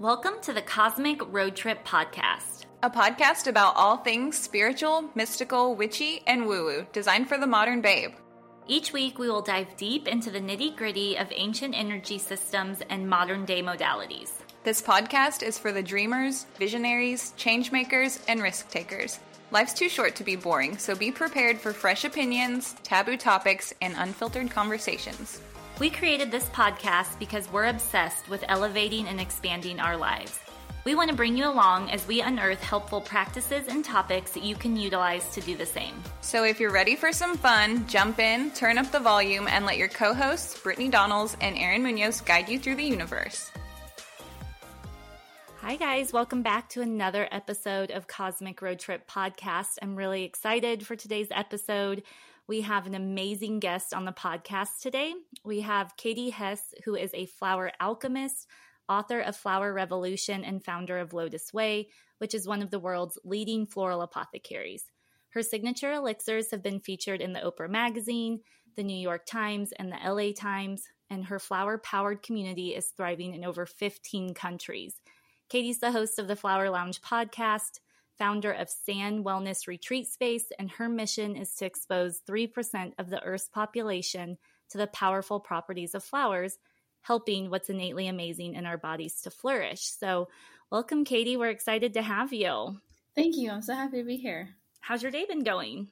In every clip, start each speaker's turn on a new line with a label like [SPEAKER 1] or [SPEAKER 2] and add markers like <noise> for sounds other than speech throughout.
[SPEAKER 1] Welcome to the Cosmic Road Trip Podcast.
[SPEAKER 2] A podcast about all things spiritual, mystical, witchy, and woo woo, designed for the modern babe.
[SPEAKER 1] Each week, we will dive deep into the nitty gritty of ancient energy systems and modern day modalities.
[SPEAKER 2] This podcast is for the dreamers, visionaries, changemakers, and risk takers. Life's too short to be boring, so be prepared for fresh opinions, taboo topics, and unfiltered conversations.
[SPEAKER 1] We created this podcast because we're obsessed with elevating and expanding our lives. We want to bring you along as we unearth helpful practices and topics that you can utilize to do the same.
[SPEAKER 2] So if you're ready for some fun, jump in, turn up the volume, and let your co hosts, Brittany Donalds and Aaron Munoz, guide you through the universe.
[SPEAKER 1] Hi, guys. Welcome back to another episode of Cosmic Road Trip Podcast. I'm really excited for today's episode. We have an amazing guest on the podcast today. We have Katie Hess, who is a flower alchemist, author of Flower Revolution, and founder of LotusWei, which is one of the world's leading floral apothecaries. Her signature elixirs have been featured in the Oprah Magazine, the New York Times, and the LA Times, and her flower powered community is thriving in over 15 countries. Katie's the host of the Flower Lounge podcast, founder of San Wellness Retreat Space, and her mission is to expose 3% of the Earth's population to the powerful properties of flowers, helping what's innately amazing in our bodies to flourish. So, welcome, Katie. We're excited to have you.
[SPEAKER 3] Thank you. I'm so happy to be here.
[SPEAKER 1] How's your day been going?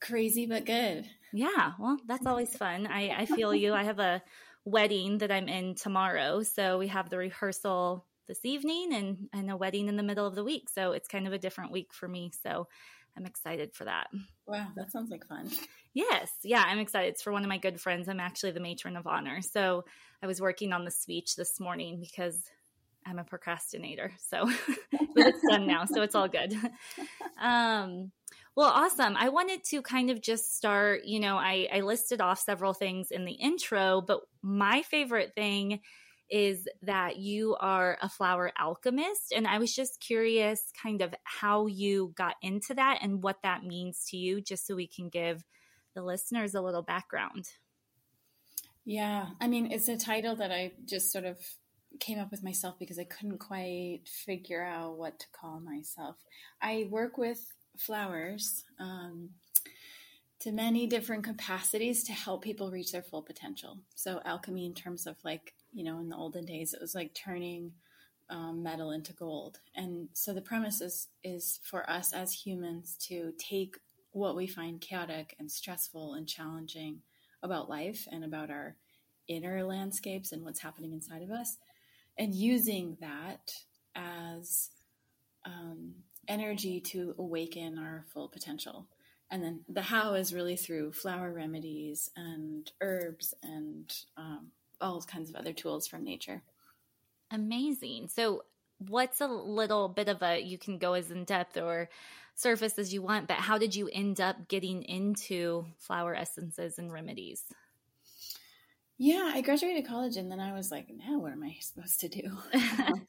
[SPEAKER 3] Crazy, but good.
[SPEAKER 1] Yeah, well, that's always fun. I, I feel you. I have a wedding that I'm in tomorrow. So, we have the rehearsal this evening and, and a wedding in the middle of the week. So it's kind of a different week for me. So I'm excited for that.
[SPEAKER 3] Wow, that sounds like fun.
[SPEAKER 1] Yes. Yeah, I'm excited. It's for one of my good friends. I'm actually the matron of honor. So I was working on the speech this morning because I'm a procrastinator. So <laughs> but it's done now. So it's all good. <laughs> Um, well, awesome. I wanted to kind of just start, you know, I, I listed off several things in the intro, but my favorite thing is that you are a flower alchemist. And I was just curious kind of how you got into that and what that means to you, just so we can give the listeners a little background.
[SPEAKER 3] Yeah, I mean, it's a title that I just sort of came up with myself because I couldn't quite figure out what to call myself. I work with flowers um, to many different capacities to help people reach their full potential. So, alchemy, in terms of like you know, in the olden days, it was like turning um, metal into gold. And so the premise is, is for us as humans to take what we find chaotic and stressful and challenging about life and about our inner landscapes and what's happening inside of us, and using that as um, energy to awaken our full potential. And then the how is really through flower remedies and herbs and um, all kinds of other tools from nature.
[SPEAKER 1] Amazing. So, what's a little bit of a, you can go as in depth or surface as you want, but how did you end up getting into flower essences and remedies?
[SPEAKER 3] Yeah, I graduated college and then I was like, now what am I supposed to do? <laughs>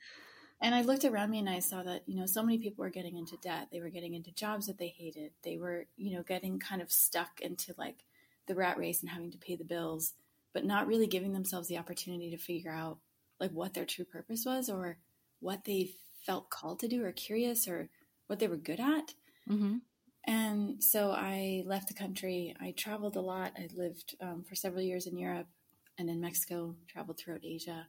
[SPEAKER 3] and I looked around me and I saw that, you know, so many people were getting into debt. They were getting into jobs that they hated. They were, you know, getting kind of stuck into like the rat race and having to pay the bills, but not really giving themselves the opportunity to figure out like what their true purpose was or what they felt called to do or curious or what they were good at. Mm-hmm. And so I left the country. I traveled a lot. I lived um, for several years in Europe and in Mexico, traveled throughout Asia.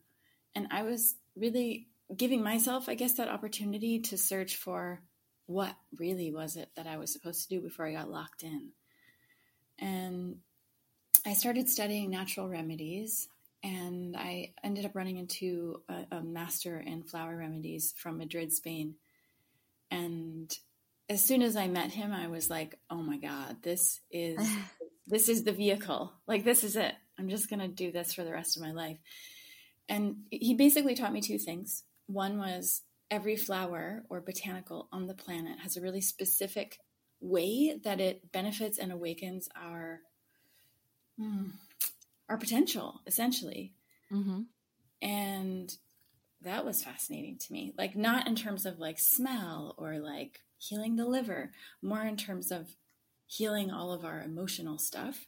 [SPEAKER 3] And I was really giving myself, I guess, that opportunity to search for what really was it that I was supposed to do before I got locked in. And I started studying natural remedies and I ended up running into a, a, master in flower remedies from Madrid, Spain. And as soon as I met him, I was like, "Oh my god, this is <laughs> this is the vehicle. Like this is it. I'm just going to do this for the rest of my life." And he basically taught me two things. One was every flower or botanical on the planet has a really specific way that it benefits and awakens our hmm, our potential, essentially. Mm-hmm. And that was fascinating to me. Like, not in terms of like smell or like healing the liver, more in terms of healing all of our emotional stuff.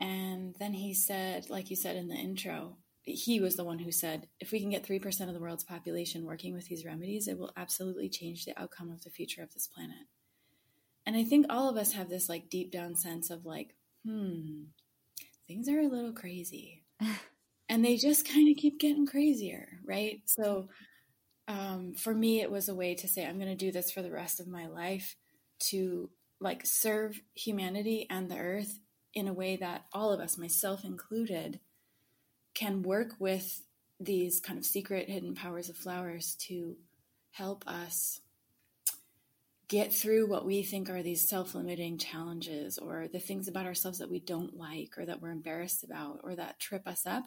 [SPEAKER 3] And then he said, like you said in the intro, he was the one who said, if we can get 3% of the world's population working with these remedies, it will absolutely change the outcome of the future of this planet. And I think all of us have this like deep down sense of like, hmm, things are a little crazy. <laughs> and they just kind of keep getting crazier, right? So um, for me, it was a way to say, I'm going to do this for the rest of my life to like serve humanity and the earth in a way that all of us, myself included, can work with these kind of secret hidden powers of flowers to help us get through what we think are these self limiting challenges or the things about ourselves that we don't like or that we're embarrassed about or that trip us up,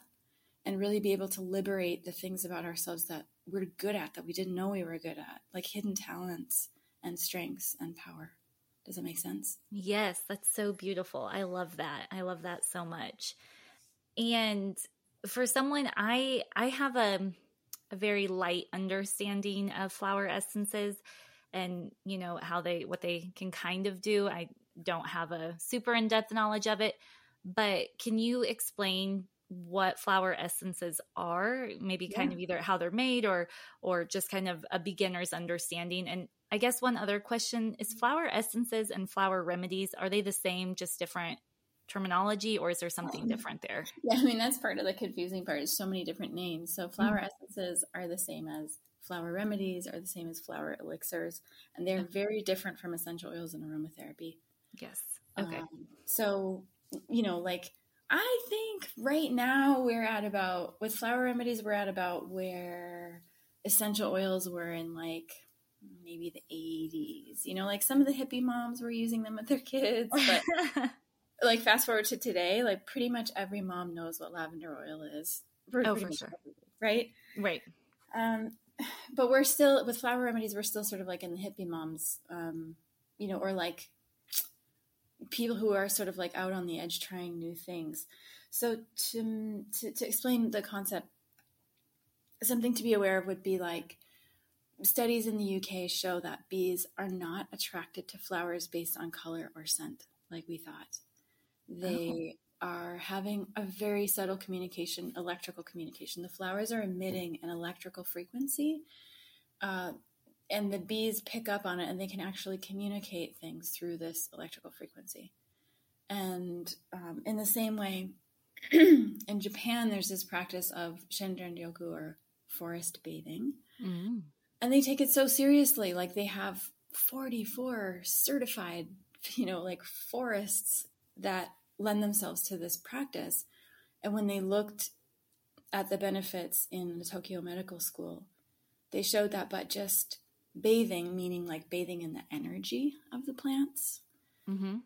[SPEAKER 3] and really be able to liberate the things about ourselves that we're good at that we didn't know we were good at, like hidden talents and strengths and power. Does that make sense?
[SPEAKER 1] Yes, that's so beautiful. I love that. I love that so much. And for someone I I have a a very light understanding of flower essences and you know how they what they can kind of do. I don't have a super in-depth knowledge of it but can you explain what flower essences are? Maybe kind of either how they're made or or just kind of a beginner's understanding. And i guess one other question is flower essences and flower remedies are they the same just different terminology or is there something um, different there?
[SPEAKER 3] yeah i mean that's part of the confusing part is so many different names. So flower mm-hmm. essences are the same as flower remedies are the same as flower elixirs, and they're very different from essential oils and aromatherapy.
[SPEAKER 1] Yes. Okay. Um,
[SPEAKER 3] so, you know, like I think right now we're at about with flower remedies, we're at about where essential oils were in like maybe the 80s. You know, like some of the hippie moms were using them with their kids, but <laughs> like fast forward to today, like pretty much every mom knows what lavender oil is.
[SPEAKER 1] oh, for sure.
[SPEAKER 3] Right?
[SPEAKER 1] Right.
[SPEAKER 3] Um, <sighs> but we're still with flower remedies. We're still sort of like in the hippie moms, um, you know, or like people who are sort of like out on the edge trying new things. So to to, to explain the concept, something to be aware of would be like studies in the UK show that bees are not attracted to flowers based on color or scent, like we thought. They oh are having a very subtle communication, electrical communication. The flowers are emitting an electrical frequency, uh, and the bees pick up on it and they can actually communicate things through this electrical frequency. And um, in the same way, <clears throat> in Japan, there's this practice of shinrin-yoku or forest bathing. Mm. And they take it so seriously. Like they have 44 certified, you know, like forests that lend themselves to this practice. And when they looked at the benefits in the Tokyo Medical School, they showed that but just bathing, meaning like bathing in the energy of the plants, mm-hmm.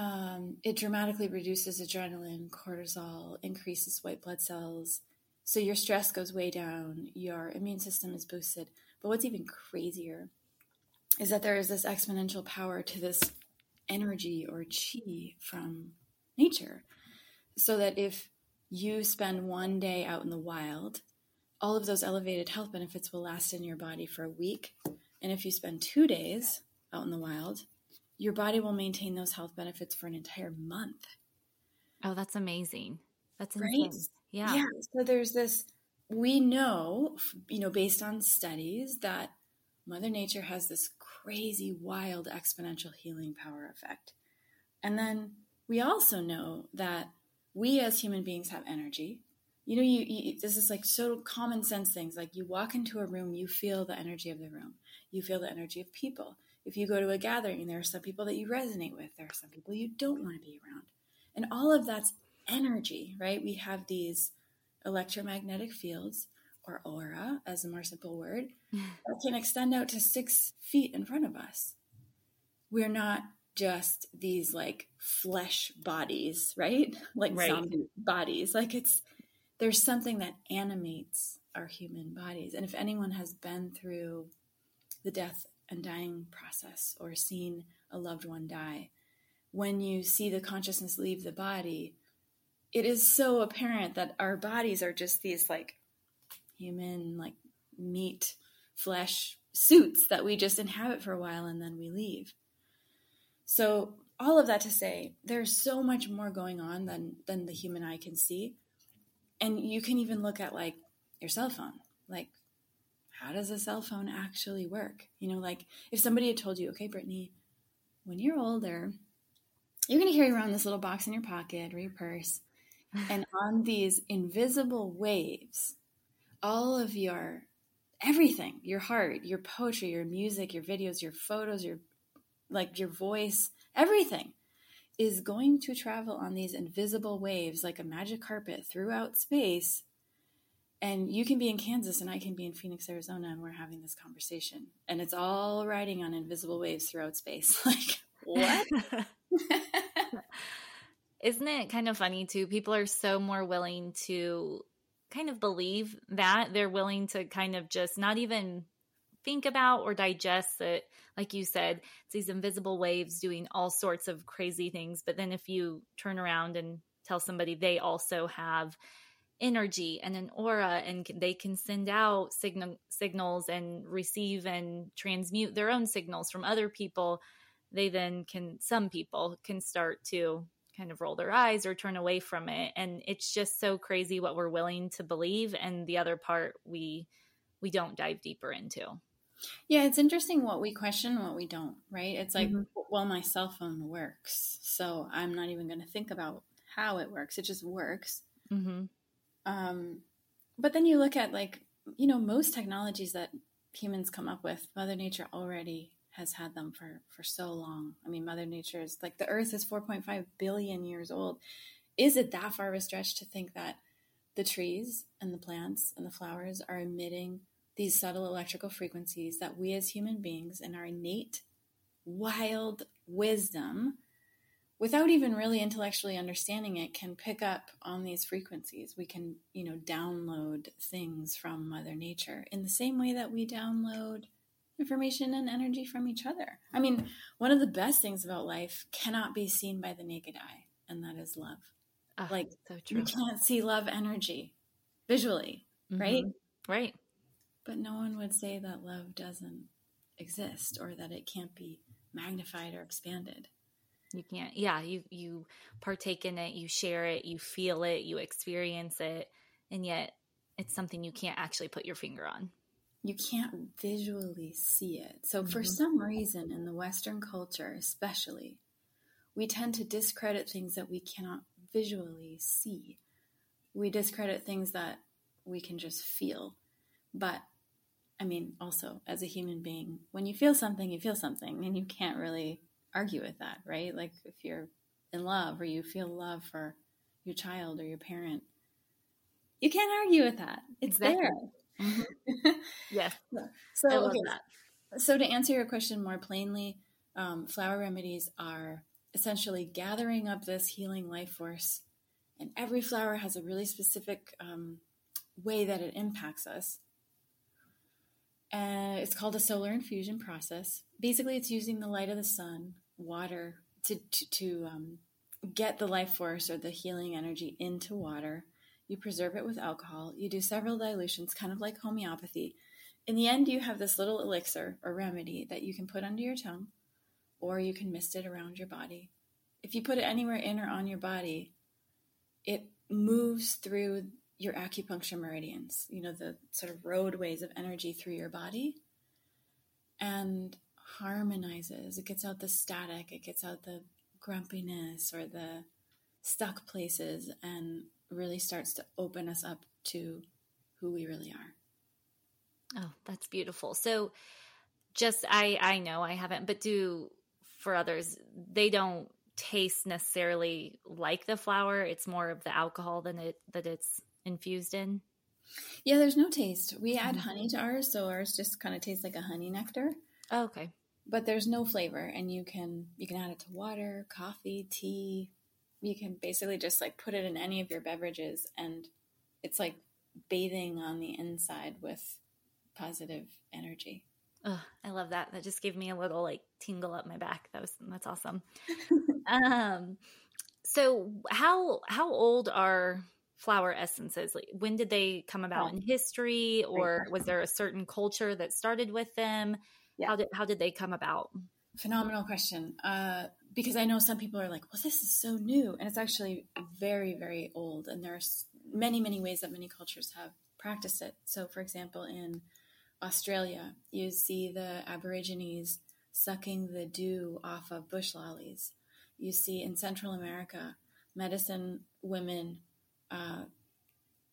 [SPEAKER 3] um, it dramatically reduces adrenaline, cortisol, increases white blood cells. So your stress goes way down, your immune system is boosted. But what's even crazier is that there is this exponential power to this energy or chi from nature. So that if you spend one day out in the wild, all of those elevated health benefits will last in your body for a week. And if you spend two days out in the wild, your body will maintain those health benefits for an entire month.
[SPEAKER 1] Oh, that's amazing. That's insane. Right?
[SPEAKER 3] Yeah. Yeah. So there's this, we know, you know, based on studies that Mother Nature has this crazy, wild, exponential healing power effect. And then we also know that we as human beings have energy. You know, you, you, this is like so common sense things. Like you walk into a room, you feel the energy of the room. You feel the energy of people. If you go to a gathering, there are some people that you resonate with. There are some people you don't want to be around. And all of that's energy, right? We have these electromagnetic fields or aura, as a more simple word, <laughs> that can extend out to six feet in front of us. We're not just these like flesh bodies, right? <laughs> Like right. zombie bodies. Like it's there's something that animates our human bodies. And if anyone has been through the death and dying process or seen a loved one die, when you see the consciousness leave the body, it is so apparent that our bodies are just these like human, like meat, flesh suits that we just inhabit for a while and then we leave. So all of that to say, there's so much more going on than than the human eye can see. And you can even look at like your cell phone. Like how does a cell phone actually work? You know, like if somebody had told you, okay, Brittany, when you're older, you're going to carry around this little box in your pocket or your purse. and on these invisible waves, all of your everything, your heart, your poetry, your music, your videos, your photos, your like your voice, everything is going to travel on these invisible waves like a magic carpet throughout space. And you can be in Kansas and I can be in Phoenix, Arizona, and we're having this conversation. And it's all riding on invisible waves throughout space. <laughs> like, what? <laughs>
[SPEAKER 1] Isn't it kind of funny too? People are so more willing to kind of believe that. They're willing to kind of just not even think about or digest that Like you said, it's these invisible waves doing all sorts of crazy things. But then if you turn around and tell somebody they also have energy and an aura and they can send out signal signals and receive and transmute their own signals from other people they then can some people can start to kind of roll their eyes or turn away from it and it's just so crazy what we're willing to believe and the other part we we don't dive deeper into
[SPEAKER 3] yeah, it's interesting what we question, what we don't, right? It's like, mm-hmm. well, my cell phone works, so I'm not even going to think about how it works. It just works. Mm-hmm. Um, but then you look at like, you know, most technologies that humans come up with, Mother Nature already has had them for for so long. I mean, Mother Nature is like the Earth is 4.5 billion years old. Is it that far of a stretch to think that the trees and the plants and the flowers are emitting these subtle electrical frequencies that we as human beings in our innate wild wisdom without even really intellectually understanding it can pick up on these frequencies. We can you know download things from mother nature in the same way that we download information and energy from each other. I mean one of the best things about life cannot be seen by the naked eye and that is love. Oh, like so true. you can't see love energy visually mm-hmm. right
[SPEAKER 1] right
[SPEAKER 3] but no one would say that love doesn't exist or that it can't be magnified or expanded.
[SPEAKER 1] You can't. Yeah, you you partake in it, you share it, you feel it, you experience it, and yet it's something you can't actually put your finger on.
[SPEAKER 3] You can't visually see it. So mm-hmm. for some reason in the western culture, especially, we tend to discredit things that we cannot visually see. We discredit things that we can just feel. But I mean, also as a human being, when you feel something, you feel something, and you can't really argue with that, right? Like if you're in love or you feel love for your child or your parent. You can't argue with that. It's exactly. there.
[SPEAKER 1] Mm-hmm. <laughs> yes.
[SPEAKER 3] So, love okay. that. So to answer your question more plainly, um, flower remedies are essentially gathering up this healing life force, and every flower has a really specific um, way that it impacts us. And it's called a solar infusion process. Basically, it's using the light of the sun, water, to to, to um, get the life force or the healing energy into water. You preserve it with alcohol. You do several dilutions, kind of like homeopathy. In the end, you have this little elixir or remedy that you can put under your tongue or you can mist it around your body. If you put it anywhere in or on your body, it moves through your acupuncture meridians, you know, the sort of roadways of energy through your body and harmonizes. It gets out the static, it gets out the grumpiness or the stuck places and really starts to open us up to who we really are.
[SPEAKER 1] Oh, that's beautiful. So just I I know I haven't, but do for others, they don't taste necessarily like the flower. It's more of the alcohol than it that it's infused in.
[SPEAKER 3] Yeah, there's no taste. We add mm-hmm. honey to ours, so ours just kind of tastes like a honey nectar.
[SPEAKER 1] Oh, okay.
[SPEAKER 3] But there's no flavor, and you can you can add it to water, coffee, tea. You can basically just like put it in any of your beverages, and it's like bathing on the inside with positive energy.
[SPEAKER 1] Oh, I love that. That just gave me a little like tingle up my back. That was that's awesome. <laughs> um, so how how old are flower essences? Like, when did they come about oh. in history, or was there a certain culture that started with them? Yeah. How did how did they come about?
[SPEAKER 3] Phenomenal question. Uh, because I know some people are like, "Well, this is so new," and it's actually very very old. And there's many many ways that many cultures have practiced it. So, for example, in Australia, you see the Aborigines sucking the dew off of bush lollies. You see in Central America, medicine women uh,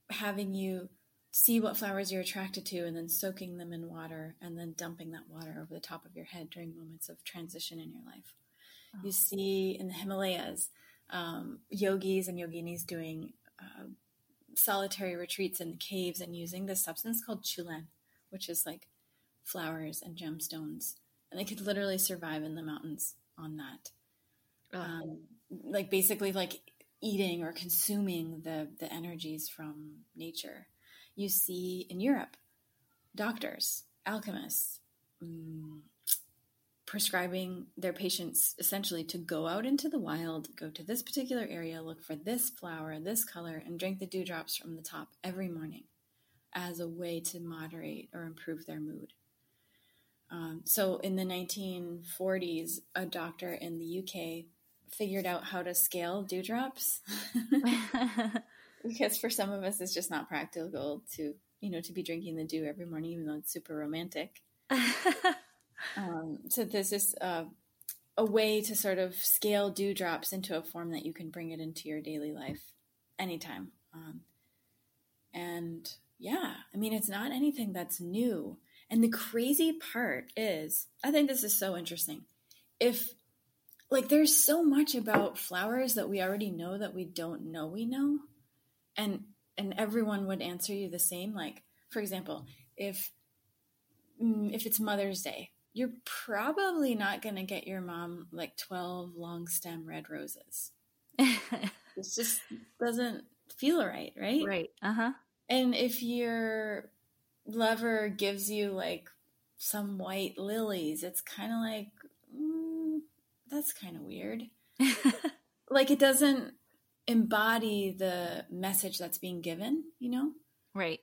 [SPEAKER 3] having you see what flowers you're attracted to and then soaking them in water and then dumping that water over the top of your head during moments of transition in your life. Oh. You see in the Himalayas, um, yogis and yoginis doing uh, solitary retreats in the caves and using this substance called chulen which is like flowers and gemstones. And they could literally survive in the mountains on that. Um, like basically like eating or consuming the, the energies from nature. You see in Europe, doctors, alchemists, um, prescribing their patients essentially to go out into the wild, go to this particular area, look for this flower, this color, and drink the dewdrops from the top every morning as a way to moderate or improve their mood. Um, so in the 1940s, a doctor in the UK figured out how to scale dewdrops <laughs> because for some of us it's just not practical to you know to be drinking the dew every morning even though it's super romantic <laughs> um, so this is uh, a way to sort of scale dewdrops into a form that you can bring it into your daily life anytime um, and yeah, I mean, it's not anything that's new. And the crazy part is, I think this is so interesting. If, like, there's so much about flowers that we already know that we don't know we know. And, and everyone would answer you the same. Like, for example, if, mm, if it's Mother's Day, you're probably not going to get your mom like 12 long stem red roses. <laughs> it just doesn't feel right, right?
[SPEAKER 1] Right. Uh huh.
[SPEAKER 3] And if your lover gives you like some white lilies, it's kind of like, that's kind of weird. <laughs> like it doesn't embody the message that's being given, you know?
[SPEAKER 1] Right.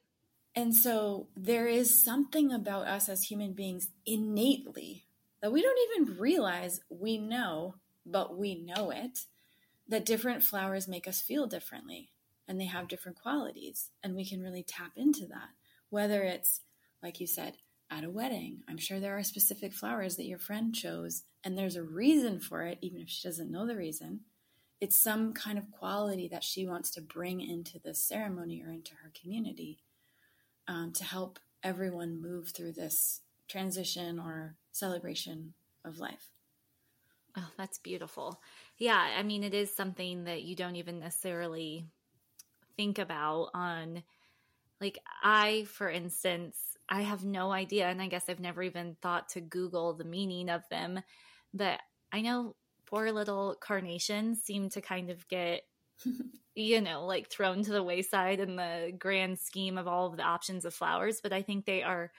[SPEAKER 3] And so there is something about us as human beings innately that we don't even realize we know, but we know it, that different flowers make us feel differently and they have different qualities and we can really tap into that whether it's like you said at a wedding. I'm sure there are specific flowers that your friend chose and there's a reason for it even if she doesn't know the reason. It's some kind of quality that she wants to bring into the ceremony or into her community um, to help everyone move through this transition or celebration of life.
[SPEAKER 1] Oh, that's beautiful. Yeah, I mean, it is something that you don't even necessarily think about on, like, I, for instance, I have no idea, and I guess I've never even thought to Google the meaning of them, but I know poor little carnations seem to kind of get <laughs> you know, like thrown to the wayside in the grand scheme of all of the options of flowers, but I think they are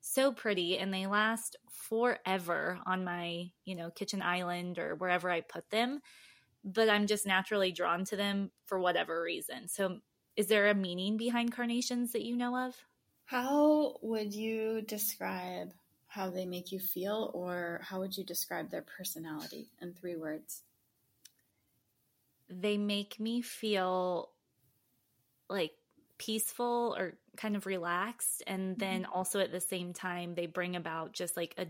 [SPEAKER 1] so pretty and they last forever on my, you know, kitchen island or wherever I put them. But I'm just naturally drawn to them for whatever reason. So, is there a meaning behind carnations that you know of?
[SPEAKER 3] How would you describe how they make you feel, or how would you describe their personality in three words?
[SPEAKER 1] they make me feel like peaceful or kind of relaxed and mm-hmm. then also at the same time they bring about just like a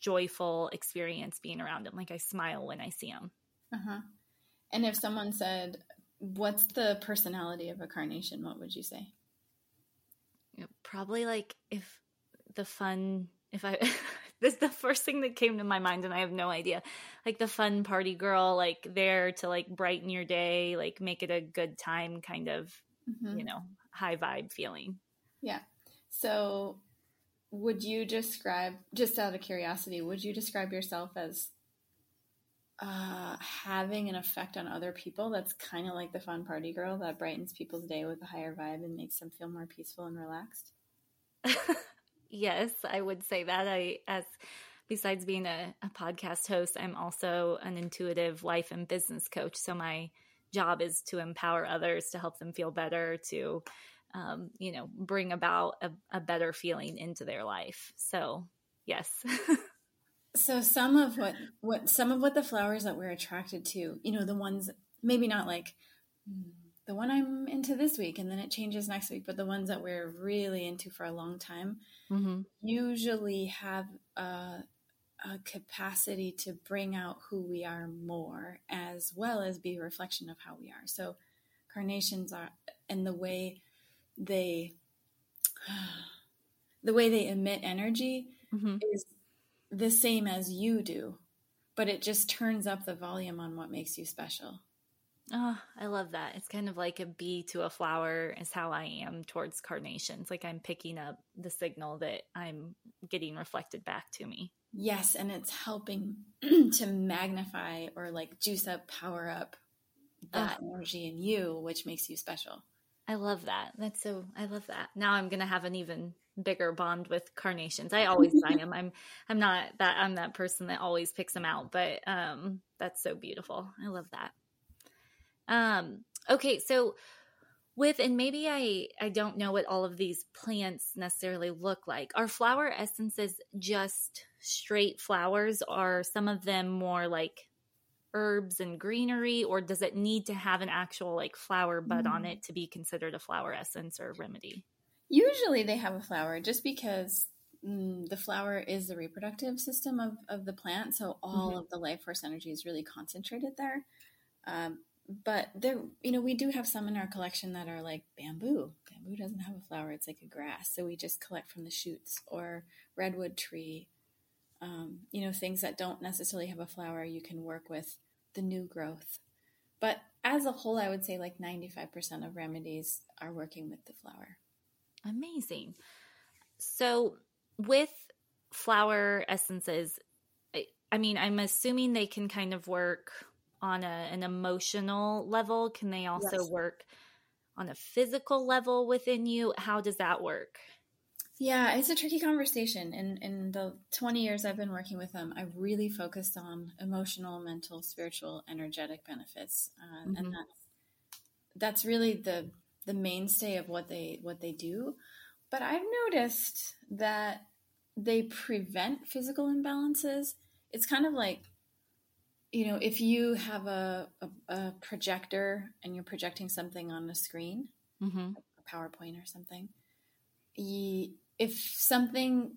[SPEAKER 1] joyful experience being around them like i smile when i see them
[SPEAKER 3] uh-huh. And if someone said what's the personality of a carnation? what would you say
[SPEAKER 1] probably like if the fun if i <laughs> this the first thing that came to my mind and I have no idea. Like the fun party girl, like there to like brighten your day, like make it a good time kind of, mm-hmm. you know, high vibe feeling.
[SPEAKER 3] Yeah. So would you describe just out of curiosity, would you describe yourself as uh, having an effect on other people that's kind of like the fun party girl that brightens people's day with a higher vibe and makes them feel more peaceful and relaxed? <laughs>
[SPEAKER 1] yes, I would say that. I, as besides being a, a podcast host, I'm also an intuitive life and business coach. So my job is to empower others to help them feel better, to, um, you know, bring about a, a better feeling into their life. So, yes. <laughs>
[SPEAKER 3] so some of what what some of what the flowers that we're attracted to, you know, the ones maybe not like the one I'm into this week and then it changes next week, but the ones that we're really into for a long time mm-hmm. usually have a, a, capacity to bring out who we are more as well as be a reflection of how we are. So carnations are and the way they <sighs> the way they emit energy mm-hmm. is the same as you do, but it just turns up the volume on what makes you special.
[SPEAKER 1] Oh, I love that. It's kind of like a bee to a flower is how I am towards carnations. Like I'm picking up the signal that I'm getting reflected back to me.
[SPEAKER 3] Yes, and it's helping <clears throat> to magnify or like juice up, power up that oh. energy in you, which makes you special.
[SPEAKER 1] I love that. That's so I love that. Now I'm going to have an even bigger bond with carnations. I always buy <laughs> them. I'm I'm not that I'm that person that always picks them out, but um that's so beautiful. I love that. Um, okay, so with and maybe I I don't know what all of these plants necessarily look like. Are flower essences just straight flowers? Are some of them more like herbs and greenery, or does it need to have an actual like flower bud mm. on it to be considered a flower essence or remedy?
[SPEAKER 3] Usually they have a flower just because mm, the flower is the reproductive system of, of the plant. So all mm-hmm. of the life force energy is really concentrated there. Um, but there you know we do have some in our collection that are like bamboo bamboo doesn't have a flower it's like a grass so we just collect from the shoots or redwood tree um, you know things that don't necessarily have a flower you can work with the new growth but as a whole i would say like 95% of remedies are working with the flower
[SPEAKER 1] amazing so with flower essences I, I mean i'm assuming they can kind of work on a, an emotional level? Can they also yes. work on a physical level within you? How does that work?
[SPEAKER 3] Yeah, it's a tricky conversation. In in the 20 years I've been working with them, I've really focused on emotional, mental, spiritual, energetic benefits, uh, mm-hmm. and that's that's really the the mainstay of what they what they do. But I've noticed that they prevent physical imbalances. It's kind of like you know, if you have a, a, a, projector and you're projecting something on a screen, mm-hmm. a PowerPoint or something, you, if something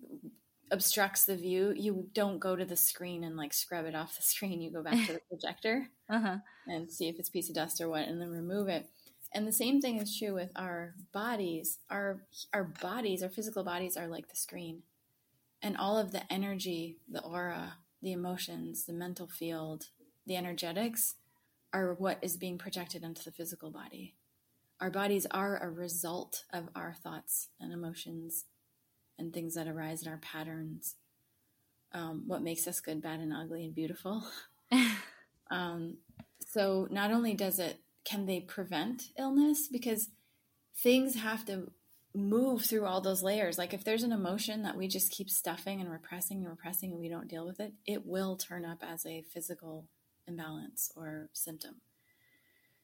[SPEAKER 3] obstructs the view, you don't go to the screen and like scrub it off the <laughs> screen. You go back to the projector uh-huh. and see if it's piece of dust or what, and then remove it. And the same thing is true with our bodies. Our our bodies, our physical bodies, are like the screen, and all of the energy, the aura, the emotions, the mental field, the energetics are what is being projected into the physical body. Our bodies are a result of our thoughts and emotions and things that arise in our patterns. Um, what makes us good, bad, and ugly and beautiful. <laughs> um, so not only does it, can they prevent illness because things have to move through all those layers. Like if there's an emotion that we just keep stuffing and repressing and repressing and we don't deal with it, it will turn up as a physical imbalance or symptom.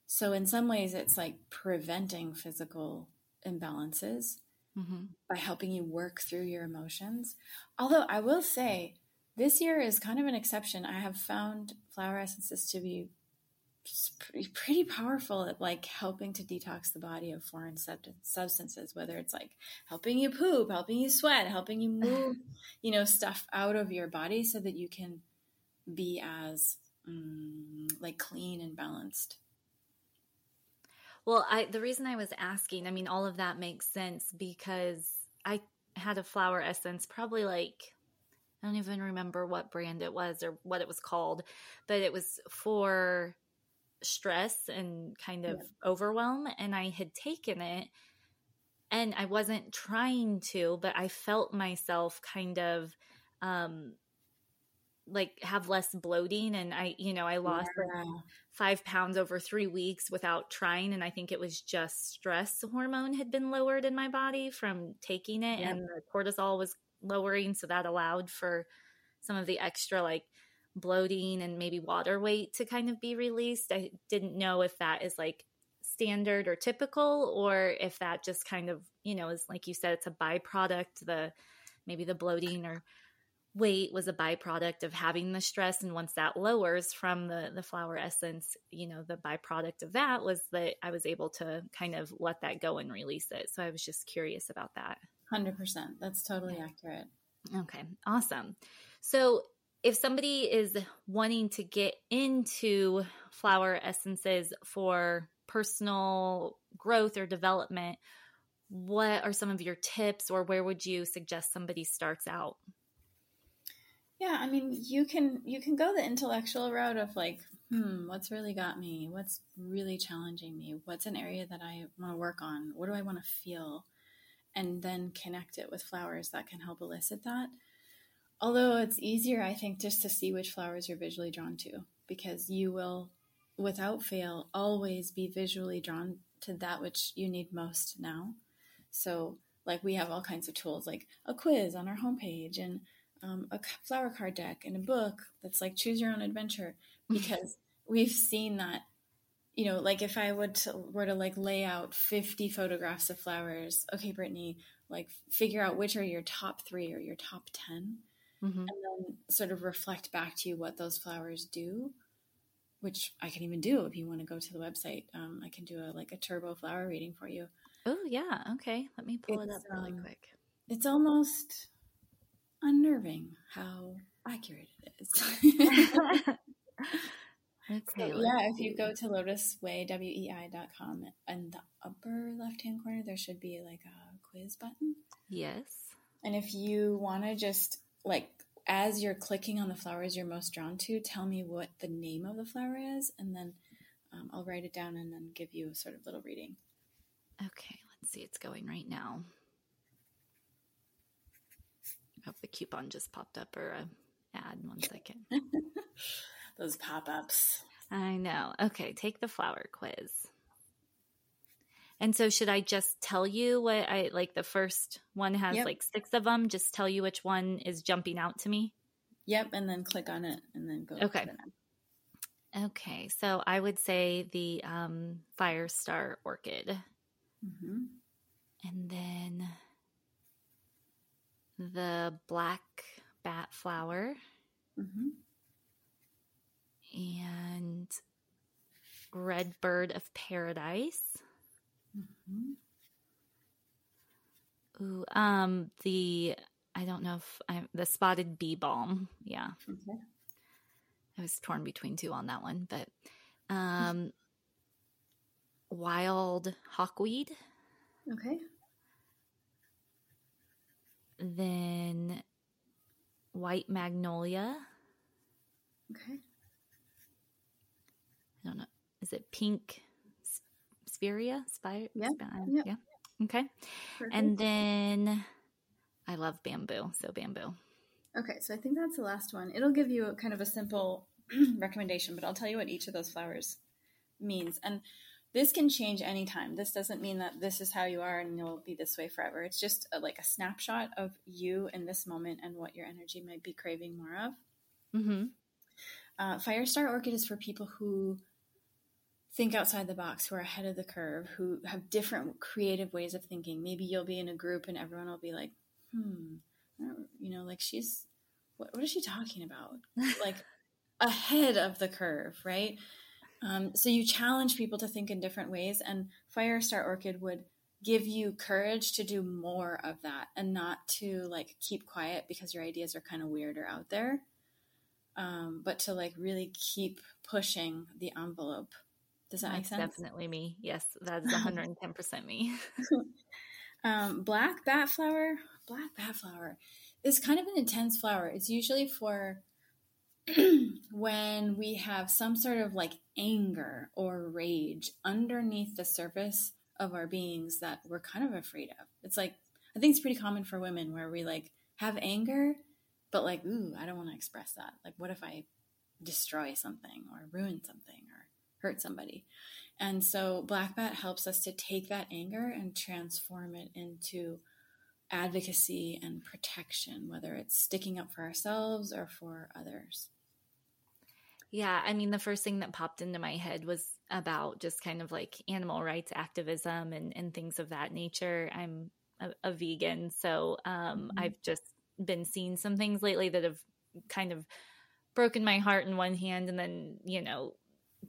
[SPEAKER 3] So in some ways it's like preventing physical imbalances mm-hmm. by helping you work through your emotions. Although I will say this year is kind of an exception. I have found flower essences to be pretty, pretty powerful at like helping to detox the body of foreign substances, whether it's like helping you poop, helping you sweat, helping you <laughs> move, you know, stuff out of your body so that you can be as um, like clean and balanced.
[SPEAKER 1] Well, I the reason I was asking, I mean, all of that makes sense because I had a flower essence probably like I don't even remember what brand it was or what it was called, but it was for stress and kind of yeah. overwhelm. And I had taken it and I wasn't trying to, but I felt myself kind of um, like have less bloating and i you know i lost yeah. like five pounds over three weeks without trying and i think it was just stress hormone had been lowered in my body from taking it yeah. and the cortisol was lowering so that allowed for some of the extra like bloating and maybe water weight to kind of be released. I didn't know if that is like standard or typical or if that just kind of, you know, is like you said, it's a byproduct. The maybe the bloating or weight was a byproduct of having the stress. And once that lowers from the the flower essence you know the byproduct of that was that i was able to kind of let that go and release it. So i was just curious about that.
[SPEAKER 3] 100% that's totally accurate.
[SPEAKER 1] Okay. Awesome. So if somebody is wanting to get into flower essences for personal growth or development, what are some of your tips or where would you suggest somebody starts out?
[SPEAKER 3] Yeah, I mean, you can you can go the intellectual route of like, hmm, what's really got me? What's really challenging me? What's an area that I want to work on? What do I want to feel? And then connect it with flowers that can help elicit that. Although it's easier, I think, just to see which flowers you're visually drawn to because you will, without fail, always be visually drawn to that which you need most now. So, like, we have all kinds of tools like a quiz on our homepage and um, a flower card deck and a book that's like choose your own adventure <laughs> because we've seen that you know like if i would to, were to like lay out 50 photographs of flowers okay brittany like figure out which are your top three or your top 10 mm-hmm. and then sort of reflect back to you what those flowers do which i can even do if you want to go to the website. Um, i can do a like a turbo flower reading for you.
[SPEAKER 1] Oh yeah okay let me pull it's, it up really um, quick.
[SPEAKER 3] it's almost unnerving how accurate it is. <laughs> <laughs> Okay so, yeah if you go to lotuswei.com in the upper left hand corner there should be like a quiz button.
[SPEAKER 1] Yes.
[SPEAKER 3] And if you want to just like as you're clicking on the flowers you're most drawn to, tell me what the name of the flower is, and then um, I'll write it down and then give you a sort of little reading.
[SPEAKER 1] Okay, let's see. It's going right now. Hope the coupon just popped up or a ad. One <laughs> second.
[SPEAKER 3] Those pop ups.
[SPEAKER 1] I know. Okay, take the flower quiz. And so should I just tell you what I like the first one has yep. like six of them, just tell you which one is jumping out to me?
[SPEAKER 3] Yep, and then click on it and then go
[SPEAKER 1] Okay. Okay, so I would say the um, fire star orchid. Mm-hmm. And then the black bat flower. Mm-hmm. And red bird of paradise. Ooh, um, the I don't know if I the spotted bee balm. Yeah, okay. I was torn between two on that one, but um, wild hawkweed.
[SPEAKER 3] Okay.
[SPEAKER 1] Then white magnolia.
[SPEAKER 3] Okay.
[SPEAKER 1] I don't know. Is it pink Spire?
[SPEAKER 3] Yeah.
[SPEAKER 1] Yep. Yeah. Okay. Perfect. And then I love bamboo. So bamboo.
[SPEAKER 3] Okay. So I think that's the last one. It'll give you a, kind of a simple <clears throat> recommendation, but I'll tell you what each of those flowers means. And this can change anytime. This doesn't mean that this is how you are and you'll be this way forever. It's just a, like a snapshot of you in this moment and what your energy might be craving more of. Mm-hmm. Uh, Firestar Orchid is for people who think outside the box, who are ahead of the curve, who have different creative ways of thinking. Maybe you'll be in a group and everyone will be like, hmm, you know, like she's, what, what is she talking about? <laughs> like ahead of the curve, right? Um, so you challenge people to think in different ways, and Firestar Orchid would give you courage to do more of that and not to like keep quiet because your ideas are kind of weird or out there, um, but to like really keep pushing the envelope. Does that
[SPEAKER 1] That's
[SPEAKER 3] make sense?
[SPEAKER 1] Definitely me. Yes, that's 110% <laughs> me. <laughs> <laughs>
[SPEAKER 3] um, black bat flower, black bat flower is kind of an intense flower. It's usually for <clears throat> when we have some sort of like anger or rage underneath the surface of our beings that we're kind of afraid of. It's like, I think it's pretty common for women where we like have anger, but like, ooh, I don't want to express that. Like, what if I destroy something or ruin something or hurt somebody? And so Black Bat helps us to take that anger and transform it into advocacy and protection, whether it's sticking up for ourselves or for others.
[SPEAKER 1] Yeah, I mean, the first thing that popped into my head was about just kind of like animal rights activism and, and things of that nature. I'm a, a vegan, so um, mm-hmm. I've just been seeing some things lately that have kind of broken my heart in one hand and then, you know,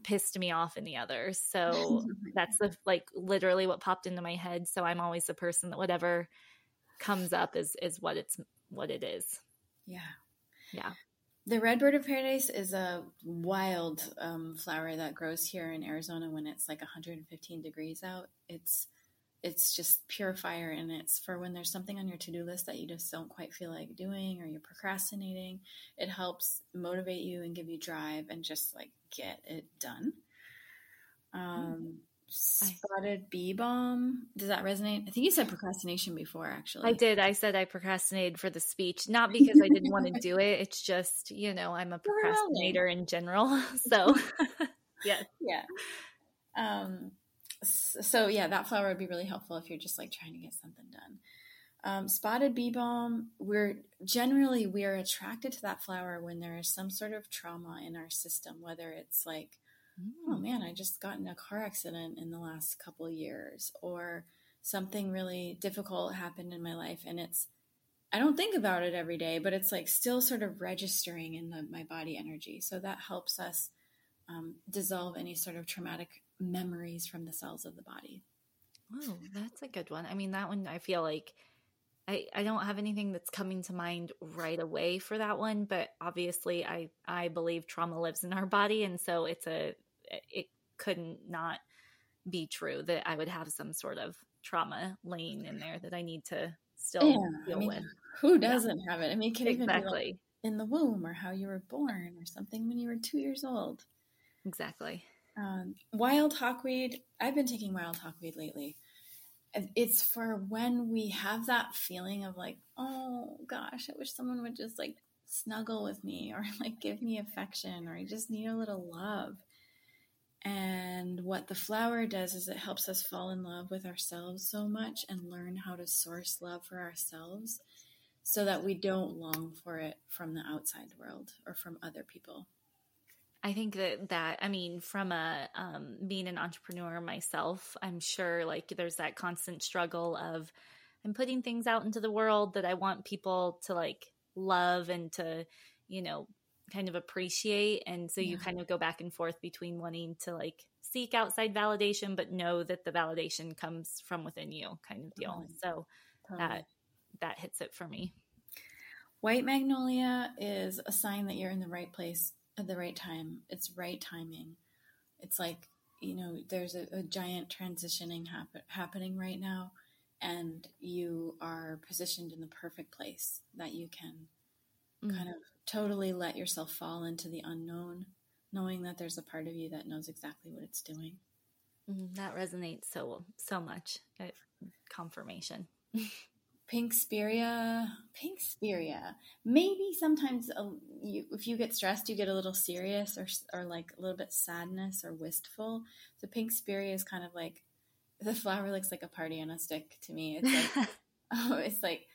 [SPEAKER 1] pissed me off in the other. <laughs> So that's the like literally what popped into my head. So I'm always the person that whatever comes up is is what it's what it is.
[SPEAKER 3] Yeah.
[SPEAKER 1] Yeah.
[SPEAKER 3] The red bird of paradise is a wild um, flower that grows here in Arizona when it's like 115 degrees out. It's it's just pure fire, and it's for when there's something on your to do list that you just don't quite feel like doing or you're procrastinating. It helps motivate you and give you drive and just like get it done. Um, Spotted bee balm Does that resonate? I think you said procrastination before, actually.
[SPEAKER 1] I did. I said I procrastinated for the speech, not because I didn't want to do it. It's just, you know, I'm a procrastinator in general. <laughs> So, <laughs> <laughs>
[SPEAKER 3] yeah. Yeah. Um, so, yeah, that flower would be really helpful if you're just like trying to get something done. Um, spotted bee balm, we're generally we're attracted to that flower when there is some sort of trauma in our system, whether it's like oh man, I just got in a car accident in the last couple years, or something really difficult happened in my life. And it's, I don't think about it every day, but it's like still sort of registering in the, my body energy. So that helps us um, dissolve any sort of traumatic memories from the cells of the body.
[SPEAKER 1] Oh, that's a good one. I mean, that one I feel like I, I don't have anything that's coming to mind right away for that one, but obviously I, I believe trauma lives in our body. And so it's a, it couldn't not be true that I would have some sort of trauma laying in there that I need to still yeah, deal
[SPEAKER 3] I mean,
[SPEAKER 1] with.
[SPEAKER 3] Who doesn't yeah. have it? I mean, it can
[SPEAKER 1] exactly.
[SPEAKER 3] even be like in the womb or how you were born or something when you were two years old.
[SPEAKER 1] Exactly.
[SPEAKER 3] Um, wild hawkweed. I've been taking wild hawkweed lately. It's for when we have that feeling of like, oh gosh, I wish someone would just like snuggle with me or <laughs> like give me affection or I just need a little love. And what the flower does is it helps us fall in love with ourselves so much and learn how to source love for ourselves so that we don't long for it from the outside world or from other people.
[SPEAKER 1] I think that that I mean, from a um, being an entrepreneur myself, I'm sure like there's that constant struggle of I'm putting things out into the world that I want people to like love and to you know kind of appreciate and so you kind of go back and forth between wanting to like seek outside validation but know that the validation comes from within you kind of deal totally. so totally. that that hits it for me
[SPEAKER 3] white magnolia is a sign that you're in the right place at the right time it's right timing it's like you know there's a, a giant transitioning happen, happening right now and you are positioned in the perfect place that you can mm. kind of totally let yourself fall into the unknown, knowing that there's a part of you that knows exactly what it's doing.
[SPEAKER 1] Mm, that resonates so so much. Confirmation. <laughs>
[SPEAKER 3] Pinksperia, Pinksperia. Maybe sometimes uh, you, if you get stressed, you get a little serious or or like a little bit sadness or wistful. So Pinksperia is kind of like the flower looks like a party on a stick to me. It's like <laughs> oh, it's like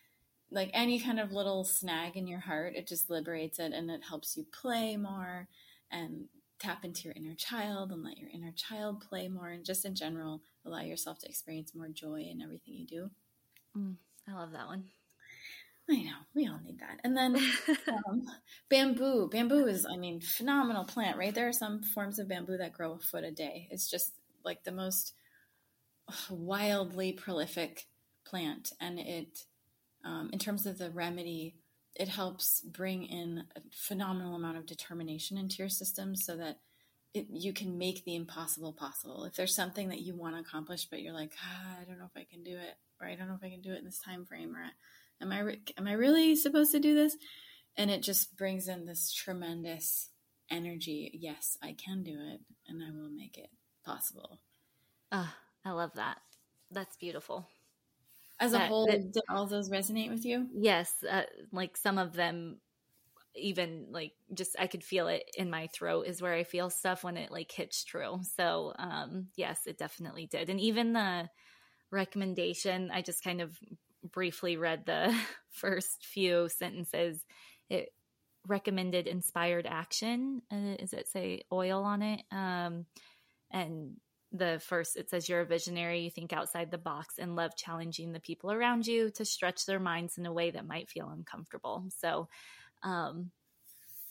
[SPEAKER 3] like any kind of little snag in your heart. It just liberates it and it helps you play more and tap into your inner child and let your inner child play more and just in general allow yourself to experience more joy in everything you do.
[SPEAKER 1] Mm. I love that one.
[SPEAKER 3] I know we all need that. And then <laughs> um, bamboo. Bamboo is, I mean, phenomenal plant, right? There are some forms of bamboo that grow a foot a day. It's just like the most wildly prolific plant, and it, um, in terms of the remedy, it helps bring in a phenomenal amount of determination into your system, so that it, you can make the impossible possible. If there's something that you want to accomplish, but you're like, ah, I don't know if I can do it or I don't know if I can do it in this time frame, or am I re- am I really supposed to do this? And it just brings in this tremendous energy. Yes, I can do it, and I will make it possible.
[SPEAKER 1] Ah, I love that. That's beautiful.
[SPEAKER 3] As that, a whole, that, did all those resonate with you?
[SPEAKER 1] Yes, uh, like some of them even like just I could feel it in my throat is where I feel stuff when it like hits true. So um yes, it definitely did. And even the recommendation. I just kind of briefly read the <laughs> first few sentences. It recommended inspired action. Uh, is it say oil on it? Um, and the first it says you're a visionary you think outside the box and love challenging the people around you to stretch their minds in a way that might feel uncomfortable so um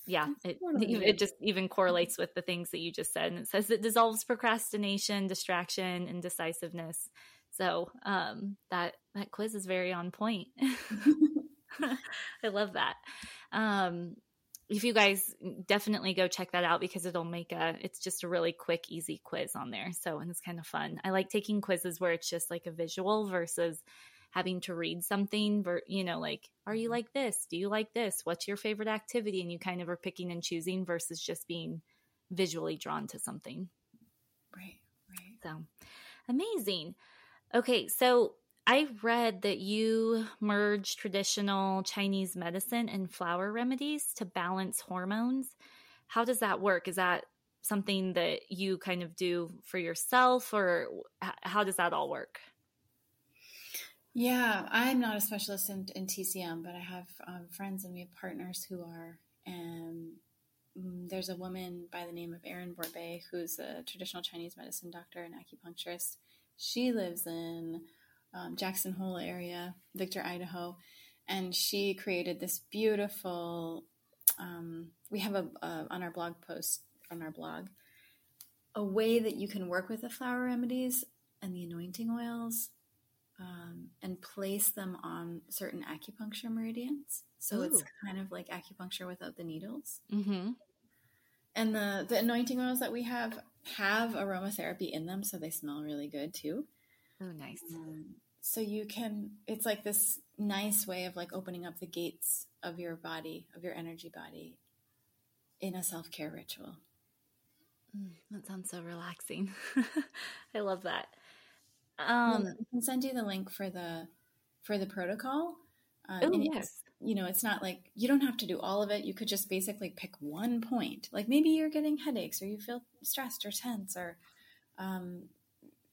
[SPEAKER 1] yeah it, it just even correlates with the things that you just said and it says it dissolves procrastination distraction and decisiveness so um, that that quiz is very on point. <laughs> I love that. Um, if you guys definitely go check that out because it'll make a it's just a really quick easy quiz on there so and it's kind of fun i like taking quizzes where it's just like a visual versus having to read something you know like are you mm-hmm. like this? Do you like this? What's your favorite activity? And you kind of are picking and choosing versus just being visually drawn to something.
[SPEAKER 3] Right right.
[SPEAKER 1] So amazing. Okay, so I read that you merge traditional Chinese medicine and flower remedies to balance hormones. How does that work? Is that something that you kind of do for yourself, or how does that all work?
[SPEAKER 3] Yeah, I'm not a specialist in, in TCM, but I have um, friends and we have partners who are. And um, there's a woman by the name of Erin Borbet who's a traditional Chinese medicine doctor and acupuncturist she lives in um, Jackson Hole area, Victor, Idaho, and she created this beautiful. Um, we have a, a on our blog post on our blog a way that you can work with the flower remedies and the anointing oils um, and place them on certain acupuncture meridians. So Ooh. it's kind of like acupuncture without the needles.
[SPEAKER 1] Mm-hmm.
[SPEAKER 3] And the the anointing oils that we have have aromatherapy in them, so they smell really good too.
[SPEAKER 1] Oh, nice. Um,
[SPEAKER 3] so you can, it's like this nice way of like opening up the gates of your body, of your energy body in a self care ritual.
[SPEAKER 1] Mm, that sounds so relaxing. <laughs> I love that. Um,
[SPEAKER 3] yeah, I can send you the link for the for the protocol.
[SPEAKER 1] Um, oh, yes
[SPEAKER 3] you know, it's not like you don't have to do all of it. You could just basically pick one point. Like maybe you're getting headaches or you feel stressed or tense or um,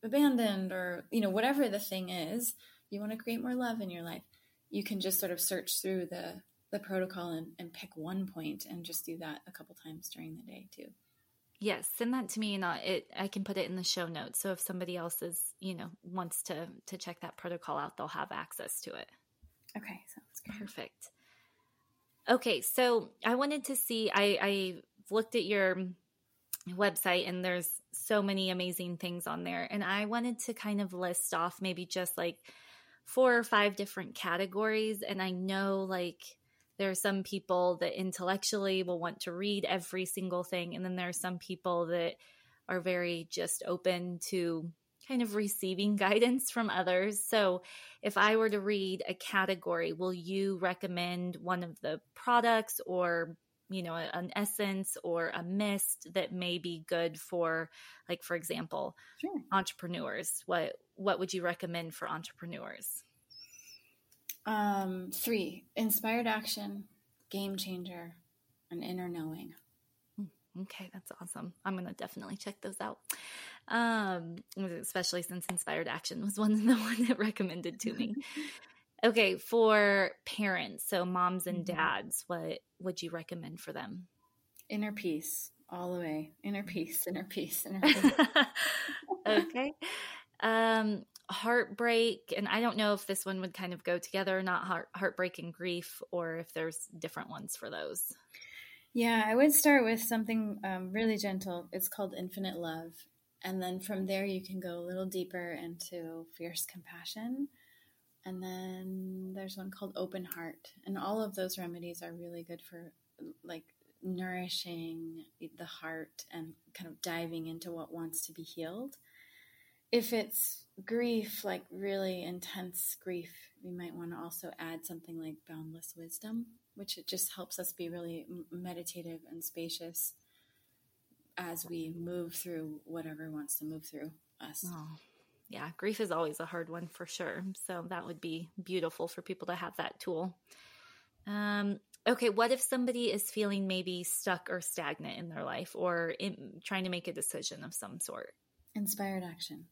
[SPEAKER 3] abandoned or, you know, whatever the thing is, you want to create more love in your life. You can just sort of search through the, the protocol and, and pick one point and just do that a couple times during the day too.
[SPEAKER 1] Yes, send that to me and I, it I can put it in the show notes. So if somebody else is, you know, wants to to check that protocol out, they'll have access to it.
[SPEAKER 3] Okay, sounds good.
[SPEAKER 1] Perfect. Okay, so I wanted to see. I, I looked at your website and there's so many amazing things on there, and I wanted to kind of list off maybe just like four or five different categories. And I know like there are some people that intellectually will want to read every single thing, and then there are some people that are very just open to kind of receiving <laughs> guidance from others. So, if I were to read a category, will you recommend one of the products or you know an essence or a mist that may be good for like for example sure. entrepreneurs what what would you recommend for entrepreneurs
[SPEAKER 3] um three inspired action game changer and inner knowing
[SPEAKER 1] hmm, okay that's awesome i'm gonna definitely check those out um especially since inspired action was one <laughs> the one that recommended to me <laughs> Okay, for parents, so moms and mm-hmm. dads, what would you recommend for them?
[SPEAKER 3] Inner peace, all the way. Inner peace, inner peace, inner <laughs> peace.
[SPEAKER 1] okay. Um, heartbreak, and I don't know if this one would kind of go together, not heart, heartbreak and grief, or if there's different ones for those.
[SPEAKER 3] Yeah, I would start with something um, really gentle. It's called Infinite Love. And then from there, you can go a little deeper into fierce compassion and then there's one called Open Heart. And all of those remedies are really good for like nourishing the heart and kind of diving into what wants to be healed. If it's grief, like really intense grief, we might want to also add something like boundless wisdom, which it just helps us be really meditative and spacious as we move through whatever wants to move through us.
[SPEAKER 1] Oh, yeah, grief is always a hard one for sure. So that would be beautiful for people to have that tool. Um, okay, what if somebody is feeling maybe stuck or stagnant in their life or in, trying to make a decision of some sort?
[SPEAKER 3] Inspired action.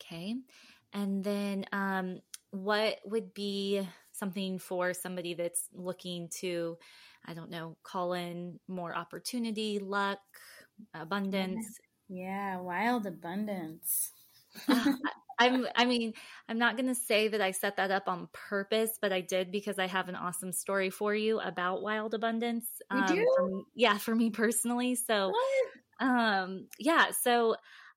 [SPEAKER 1] Okay. And then um, what would be something for somebody that's looking to, I don't know, call in more opportunity, luck, abundance?
[SPEAKER 3] Yeah, wild abundance. <laughs>
[SPEAKER 1] I'm I mean, I'm not going to say that I set that up on purpose, but I did because I have an awesome story for you about wild abundance.
[SPEAKER 3] Um, do?
[SPEAKER 1] For me, yeah, for me personally. So what? um yeah, so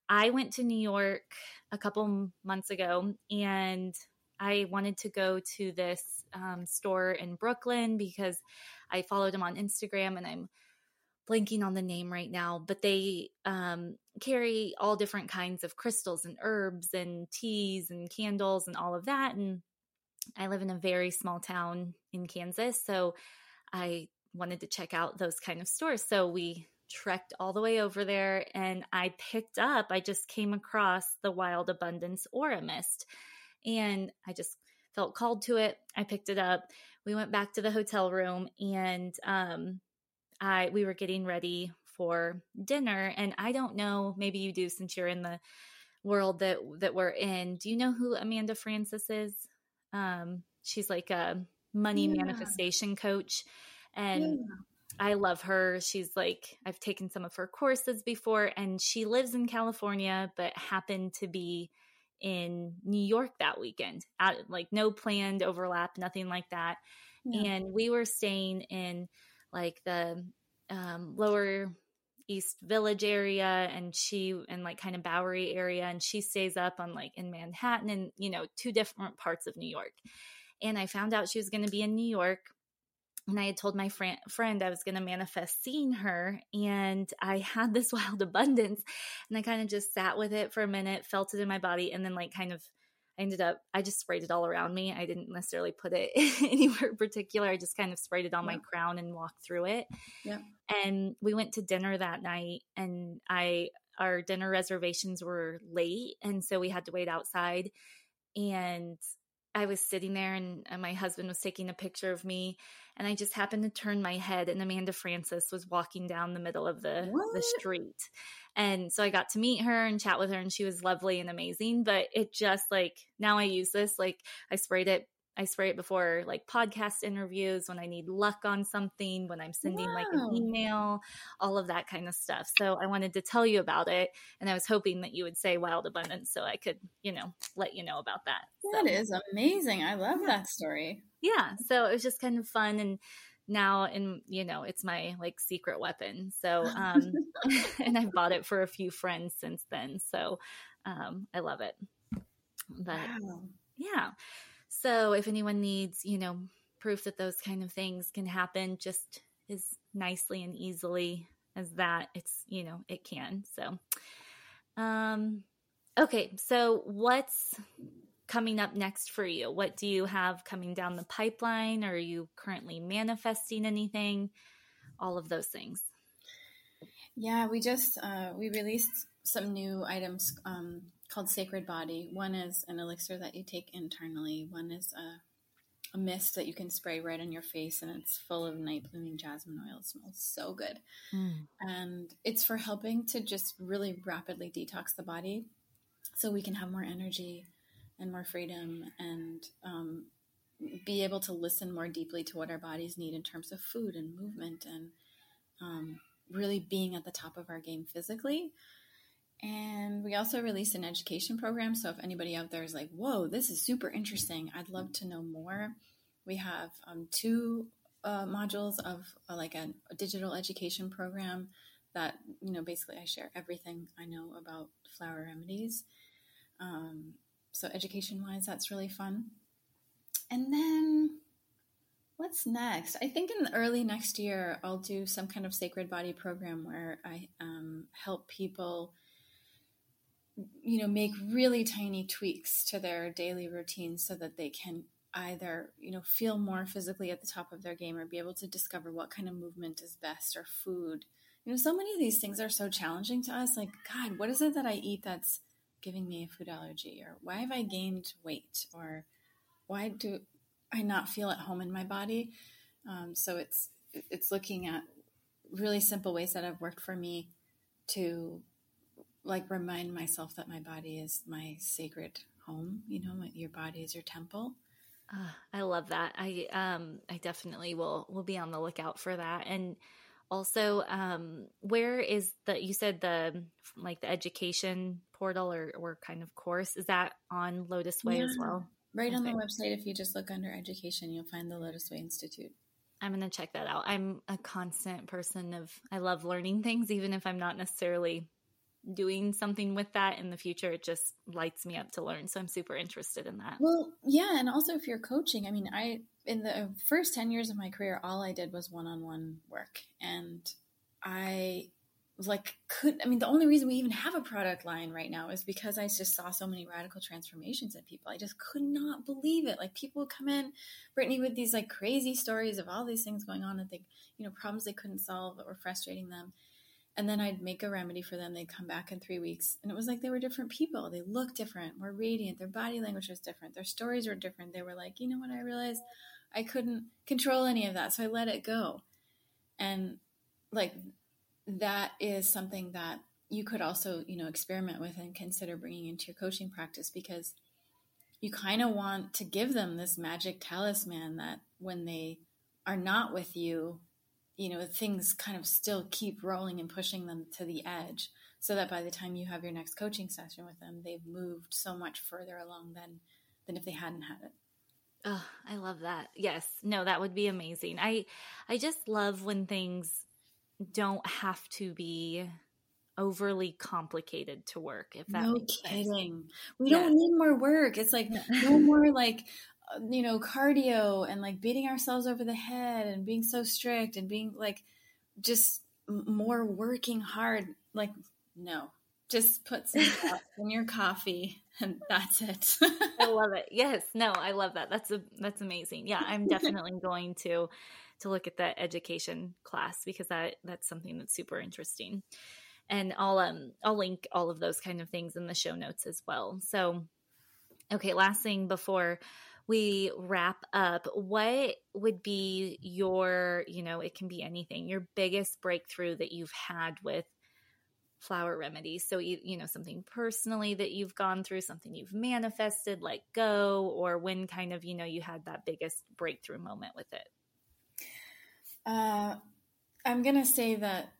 [SPEAKER 1] I went to New York a couple months ago and I wanted to go to this um, store in Brooklyn because I followed him on Instagram and I'm blanking on the name right now, but they um, carry all different kinds of crystals and herbs and teas and candles and all of that. And I live in a very small town in Kansas. So I wanted to check out those kind of stores. So we trekked all the way over there and I picked up, I just came across the Wild Abundance Aura Mist. And I just felt called to it. I picked it up. We went back to the hotel room and um, I we were getting ready for dinner and I don't know, maybe you do since you're in the world that that we're in. Do you know who Amanda Frances is? Um she's like a money yeah. manifestation coach and yeah. I love her. She's like, I've taken some of her courses before, and she lives in California, but happened to be in New York that weekend. Out, like, no planned overlap, nothing like that. And we were staying in like the um, lower East Village area and she and like kind of Bowery area and she stays up on like in Manhattan and you know two different parts of New York. And I found out she was going to be in New York and I had told my friend friend I was going to manifest seeing her and I had this <laughs> wild abundance and I kind of just sat with it for a minute, felt it in my body and then like kind of I ended up, I just sprayed it all around me. I didn't necessarily put it <laughs> anywhere in particular. I just kind of sprayed it on yeah. my crown and walked through it.
[SPEAKER 3] Yeah.
[SPEAKER 1] And we went to dinner that night and I, our dinner reservations were late. And so we had to wait outside. And I was sitting there and, and, my husband was taking a picture of me and I just happened to turn my head and Amanda Frances was walking down the middle of the, the street. And so I got to meet her and chat with her and she was lovely and amazing. But it just like now I use this, like I sprayed it I spray it before like podcast interviews, when I need luck on something, when I'm sending wow. like an email, all of that kind of stuff. So I wanted to tell you about it. And I was hoping that you would say wild abundance so I could, you know, let you know about that.
[SPEAKER 3] That so. is amazing. I love yeah. that story.
[SPEAKER 1] Yeah. So it was just kind of fun. And now and you know it's my like secret weapon so um <laughs> <laughs> and i've bought it for a few friends since then so um i love it but wow. yeah so if anyone needs, you know, proof that those kind of things can happen just as nicely and easily as that, it's, you know, it can. So, um, Okay, so what's coming up next for you? What do you have coming down the pipeline? Are you currently manifesting anything? All of those things.
[SPEAKER 3] Yeah, we just uh, we released some new items um, called Sacred Body. One is an elixir that you take internally. One is a, a mist that you can spray right on your face, and it's full of night blooming jasmine oil. It smells so good, mm. and it's for helping to just really rapidly detox the body, so we can have more energy and more freedom and um, be able to listen more deeply to what our bodies need in terms of food and movement and um, really being at the top of our game physically. And we also released an education program. So if anybody out there is like, whoa, this is super interesting, I'd love to know more. We have um, two uh, modules of uh, like a, a, digital education program that, you know, basically I share everything I know about flower remedies. Um, so education wise, that's really fun. And then What's next? I think in the early next year, I'll do some kind of sacred body program where I um, help people, you know, make really tiny tweaks to their daily routine so that they can either, you know, feel more physically at the top of their game or be able to discover what kind of movement is best or food. You know, so many of these things are so challenging to us. Like, God, what is it that I eat that's giving me a food allergy? Or why have I gained weight? Or why do I not feel at home in my body. Um, so it's it's looking at really simple ways that have worked for me to like remind myself that my body is my sacred home. You know, your body is your temple.
[SPEAKER 1] Uh, I love that. I um I definitely will will be on the lookout for that. And also, um, where is the you said the like the education portal or or kind of course is that on LotusWei yeah. as well?
[SPEAKER 3] Right on the website, if you just look under education, you'll find the LotusWei Institute.
[SPEAKER 1] I'm going to check that out. I'm a constant person of, I love learning things, even if I'm not necessarily doing something with that in the future. It just lights me up to learn. So I'm super interested in that.
[SPEAKER 3] Well, yeah. And also, if you're coaching, I mean, I, in the first 10 years of my career, all I did was one on one work. And I like could I mean the only reason we even have a product line right now is because I just saw so many radical transformations in people. I just could not believe it. Like people would come in, Brittany, with these like crazy stories of all these things going on that they, you know, problems they couldn't solve that were frustrating them. And then I'd make a remedy for them. They'd come back in three weeks. And it was like they were different people. They looked different, more radiant. Their body language was different. Their stories were different. They were like, you know what? I realized I couldn't control any of that. So I let it go. And like that is something that you could also, you know, experiment with and consider bringing into your coaching practice because you kind of want to give them this magic talisman that when they are not with you, you know, things kind of still keep rolling and pushing them to the edge so that by the time you have your next coaching session with them, they've moved so much further along than than if they hadn't had it.
[SPEAKER 1] Oh, I love that. Yes. No, that would be amazing. I I just love when things don't have to be overly complicated to work if that
[SPEAKER 3] no kidding we yeah. don't need more work it's like no <laughs> more like you know cardio and like beating ourselves over the head and being so strict and being like just more working hard like no just put some <laughs> in your coffee and that's it. <laughs>
[SPEAKER 1] I love it. Yes. No i love that. That's a that's amazing. Yeah i'm <laughs> definitely going to to look at that education class because that that's something that's super interesting. And I'll um I'll link all of those kind of things in the show notes as well. So okay, last thing before we wrap up, what would be your, you know, it can be anything, your biggest breakthrough that you've had with flower remedies. So, you, you know, something personally that you've gone through, something you've manifested, let go, or when kind of, you know, you had that biggest breakthrough moment with it.
[SPEAKER 3] Uh, I'm going to say that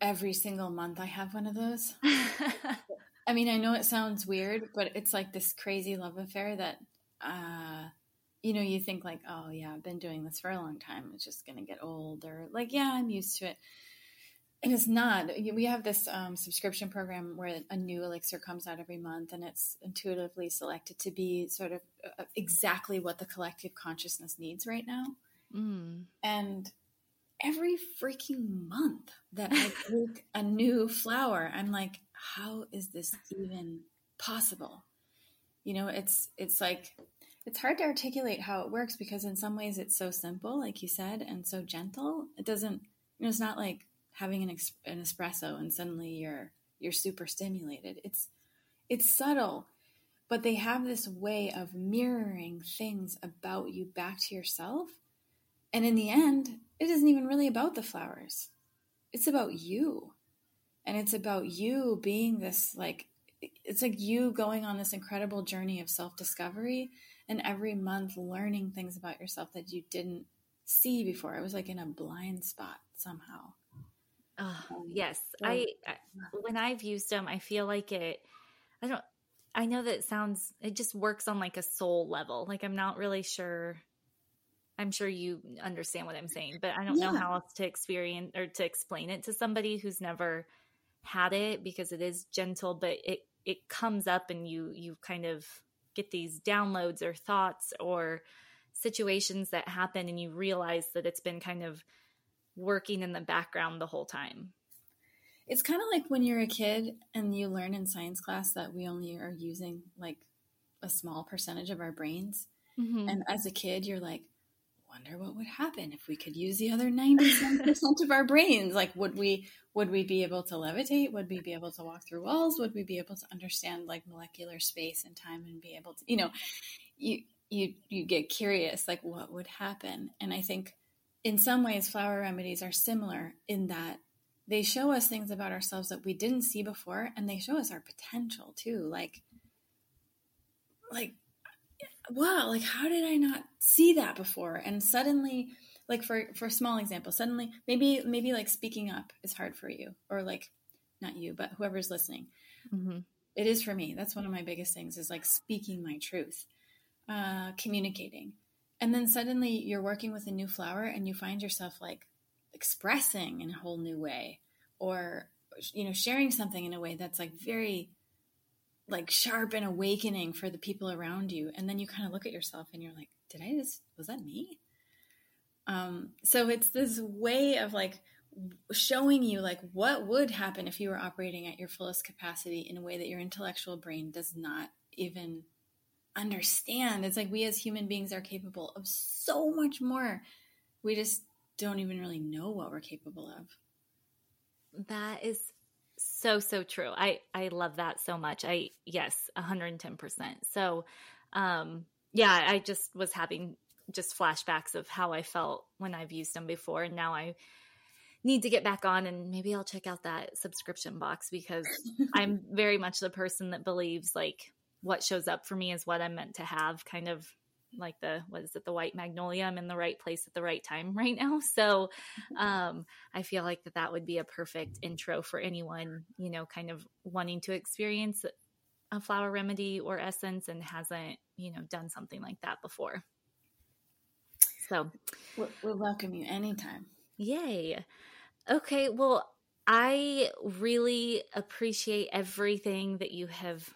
[SPEAKER 3] every single month I have one of those. <laughs> I mean, I know it sounds weird, but it's like this crazy love affair that, uh, you know, you think like, oh yeah, I've been doing this for a long time. It's just going to get old or like, yeah, I'm used to it. And it's not. We have this um, subscription program where a new elixir comes out every month, and it's intuitively selected to be sort of uh, exactly what the collective consciousness needs right now. Mm. And every freaking month that I <laughs> take a new flower, I'm like, how is this even possible. You know, it's it's like it's hard to articulate how it works because in some ways it's so simple, like you said, and so gentle. It doesn't. You know, it's not like having an, an espresso and suddenly you're you're super stimulated. It's it's subtle, but they have this way of mirroring things about you back to yourself. And in the end, it isn't even really about the flowers. It's about you. And it's about you being this like it's like you going on this incredible journey of self-discovery and every month learning things about yourself that you didn't see before. It was like in a blind spot somehow.
[SPEAKER 1] Oh, yes. I, I when I've used them, I feel like it I don't I know that it sounds it just works on like a soul level. Like I'm not really sure I'm sure you understand what I'm saying, but I don't yeah. know how else to experience or to explain it to somebody who's never had it because it is gentle, but it it comes up and you you kind of get these downloads or thoughts or situations that happen and you realize that it's been kind of working in the background the whole time.
[SPEAKER 3] It's kind of like when you're a kid and you learn in science class that we only are using like a small percentage of our brains. Mm-hmm. And as a kid, you're like, wonder what would happen if we could use the other 97% <laughs> of our brains. Like, would we, would we be able to levitate? Would we be able to walk through walls? Would we be able to understand like molecular space and time and be able to, you know, you, you, you get curious, like what would happen? And I think in some ways, flower remedies are similar in that they show us things about ourselves that we didn't see before, and they show us our potential too. Like, like, wow, like how did I not see that before? And suddenly, like for for a small example, suddenly maybe maybe like speaking up is hard for you, or like not you, but whoever's listening. Mm-hmm. It is for me. That's one of my biggest things is like speaking my truth, uh, communicating and then suddenly you're working with a new flower and you find yourself like expressing in a whole new way or you know sharing something in a way that's like very like sharp and awakening for the people around you and then you kind of look at yourself and you're like did i just was that me um so it's this way of like showing you like what would happen if you were operating at your fullest capacity in a way that your intellectual brain does not even understand. It's like we as human beings are capable of so much more. We just don't even really know what we're capable of.
[SPEAKER 1] That is so so true. I I love that so much. I yes, 110%. So um yeah, I just was having just flashbacks of how I felt when I've used them before and now I need to get back on and maybe I'll check out that subscription box because <laughs> I'm very much the person that believes like what shows up for me is what I'm meant to have, kind of like the what is it the white magnolia i'm in the right place at the right time <laughs> right now. So um i feel like that that would be a perfect intro for anyone you know kind of wanting to experience a flower remedy or essence and hasn't you know done something like that before. So.
[SPEAKER 3] We'll, we'll welcome you anytime.
[SPEAKER 1] Yay. Okay well i really appreciate everything that you have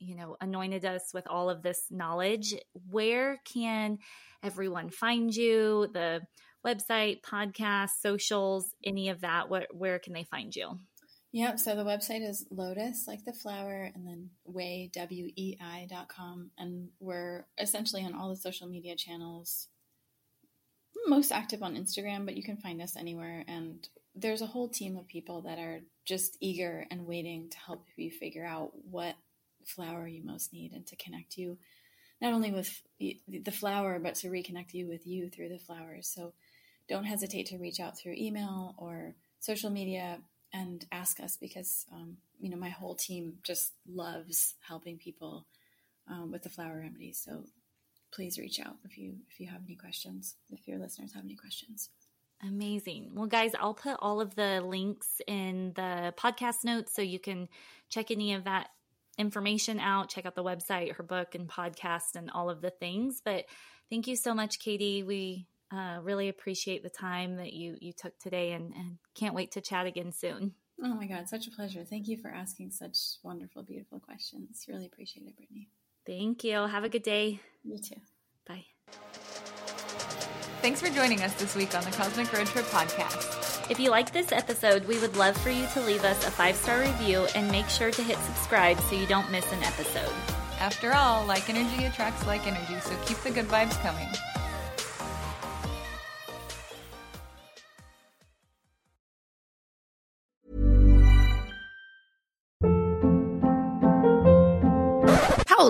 [SPEAKER 1] you know, anointed us with all of this knowledge. Where can everyone find you? The website, podcast, socials, any of that? Where, where can they find you?
[SPEAKER 3] Yep. So the website is lotus, like the flower, and then way, W E I dot com. And we're essentially on all the social media channels, most active on Instagram, but you can find us anywhere. And there's a whole team of people that are just eager and waiting to help you figure out what flower you most need and to connect you not only with the flower, but to reconnect you with you through the flowers. So don't hesitate to reach out through email or social media and ask us because, um, you know, my whole team just loves helping people um, with the flower remedies. So please reach out if you if you have any questions, if your listeners have any questions.
[SPEAKER 1] Amazing. Well, guys, I'll put all of the links in the podcast notes so you can check any of that information out, check out the website, her book and podcast, and all of the things. But thank you so much, Katie. We uh, really appreciate the time that you you took today, and, and can't wait to chat again soon.
[SPEAKER 3] Oh my God, such a pleasure. Thank you for asking such wonderful, beautiful questions. Really appreciate it, Brittany.
[SPEAKER 1] Thank you. Have a good day.
[SPEAKER 3] You too.
[SPEAKER 1] Bye.
[SPEAKER 2] Thanks for joining us this week on the Cosmic Road Trip podcast.
[SPEAKER 1] If you like this episode, we would love for you to leave us a five star review and make sure to hit subscribe so you don't miss an episode.
[SPEAKER 2] After all, like energy attracts like energy, so keep the good vibes coming.